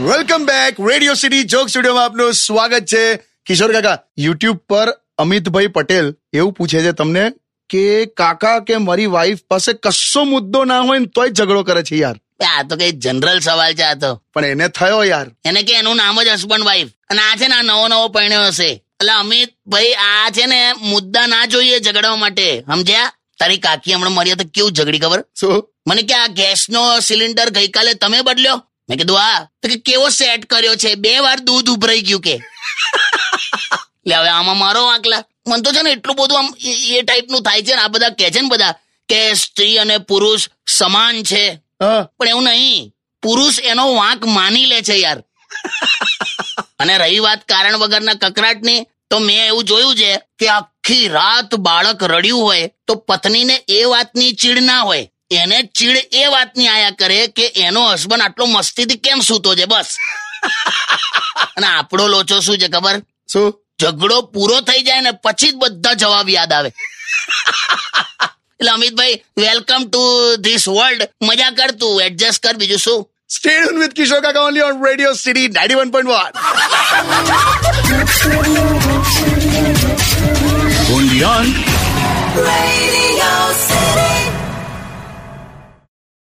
Back radio city joke સ્ટુડિયોમાં આપનું સ્વાગત છે. કિશોર કાકા યુટ્યુબ પર અમિતભાઈ પટેલ એવું પૂછે છે તમને કે કાકા કે મારી વાઈફ પાસે કશો મુદ્દો ના હોય ને તોય ઝઘડો કરે છે યાર. આ તો કઈ જનરલ સવાલ છે આ તો. પણ એને થયો યાર. એને કે એનું નામ જ હસબન્ડ વાઈફ અને આ છે ને આ નવો નવો પરણ્યો હશે. એટલે અમિત ભાઈ આ છે ને મુદ્દા ના જોઈએ ઝઘડવા માટે. સમજ્યા? તારી કાકી હમણાં મરી તો કેવું ઝઘડી ખબર? શું? મને કે આ ગેસનો સિલિન્ડર ગઈકાલે તમે બદલ્યો. મેં કીધું આ તો કે કેવો સેટ કર્યો છે? બે વાર દૂધ ઉભરાઈ ગયું કે. લે હવે આમાં મારો આંકલા. મને તો છે ને એટલું બધું આમ એ- ટાઈપનું થાય છે ને આ બધા કે છે ને બધા કે સ્ત્રી અને પુરુષ સમાન છે. પણ એવું નહીં. પુરુષ એનો વાંક માની લે છે યાર. અને રહી વાત કારણ વગરના કકરાટની તો મેં એવું જોયું છે કે આખી રાત બાળક રડ્યું હોય તો પત્નીને એ વાતની ચીડ ના હોય. એને ચીડ એ વાતની આયા કરે કે એનો હસબન્ડ આટલો મસ્તીથી કેમ સૂતો છે બસ. અને આપણો લોચો શું છે ખબર? શું? ઝઘડો પૂરો થઈ જાય ને પછી જ બધા જવાબ યાદ આવે. એટલે Amitbhai welcome to this world મજા કર તું એડજસ્ટ કર બીજું શું? Stay tuned with Kishore Kaka only on Radio City 91.1. only on Radio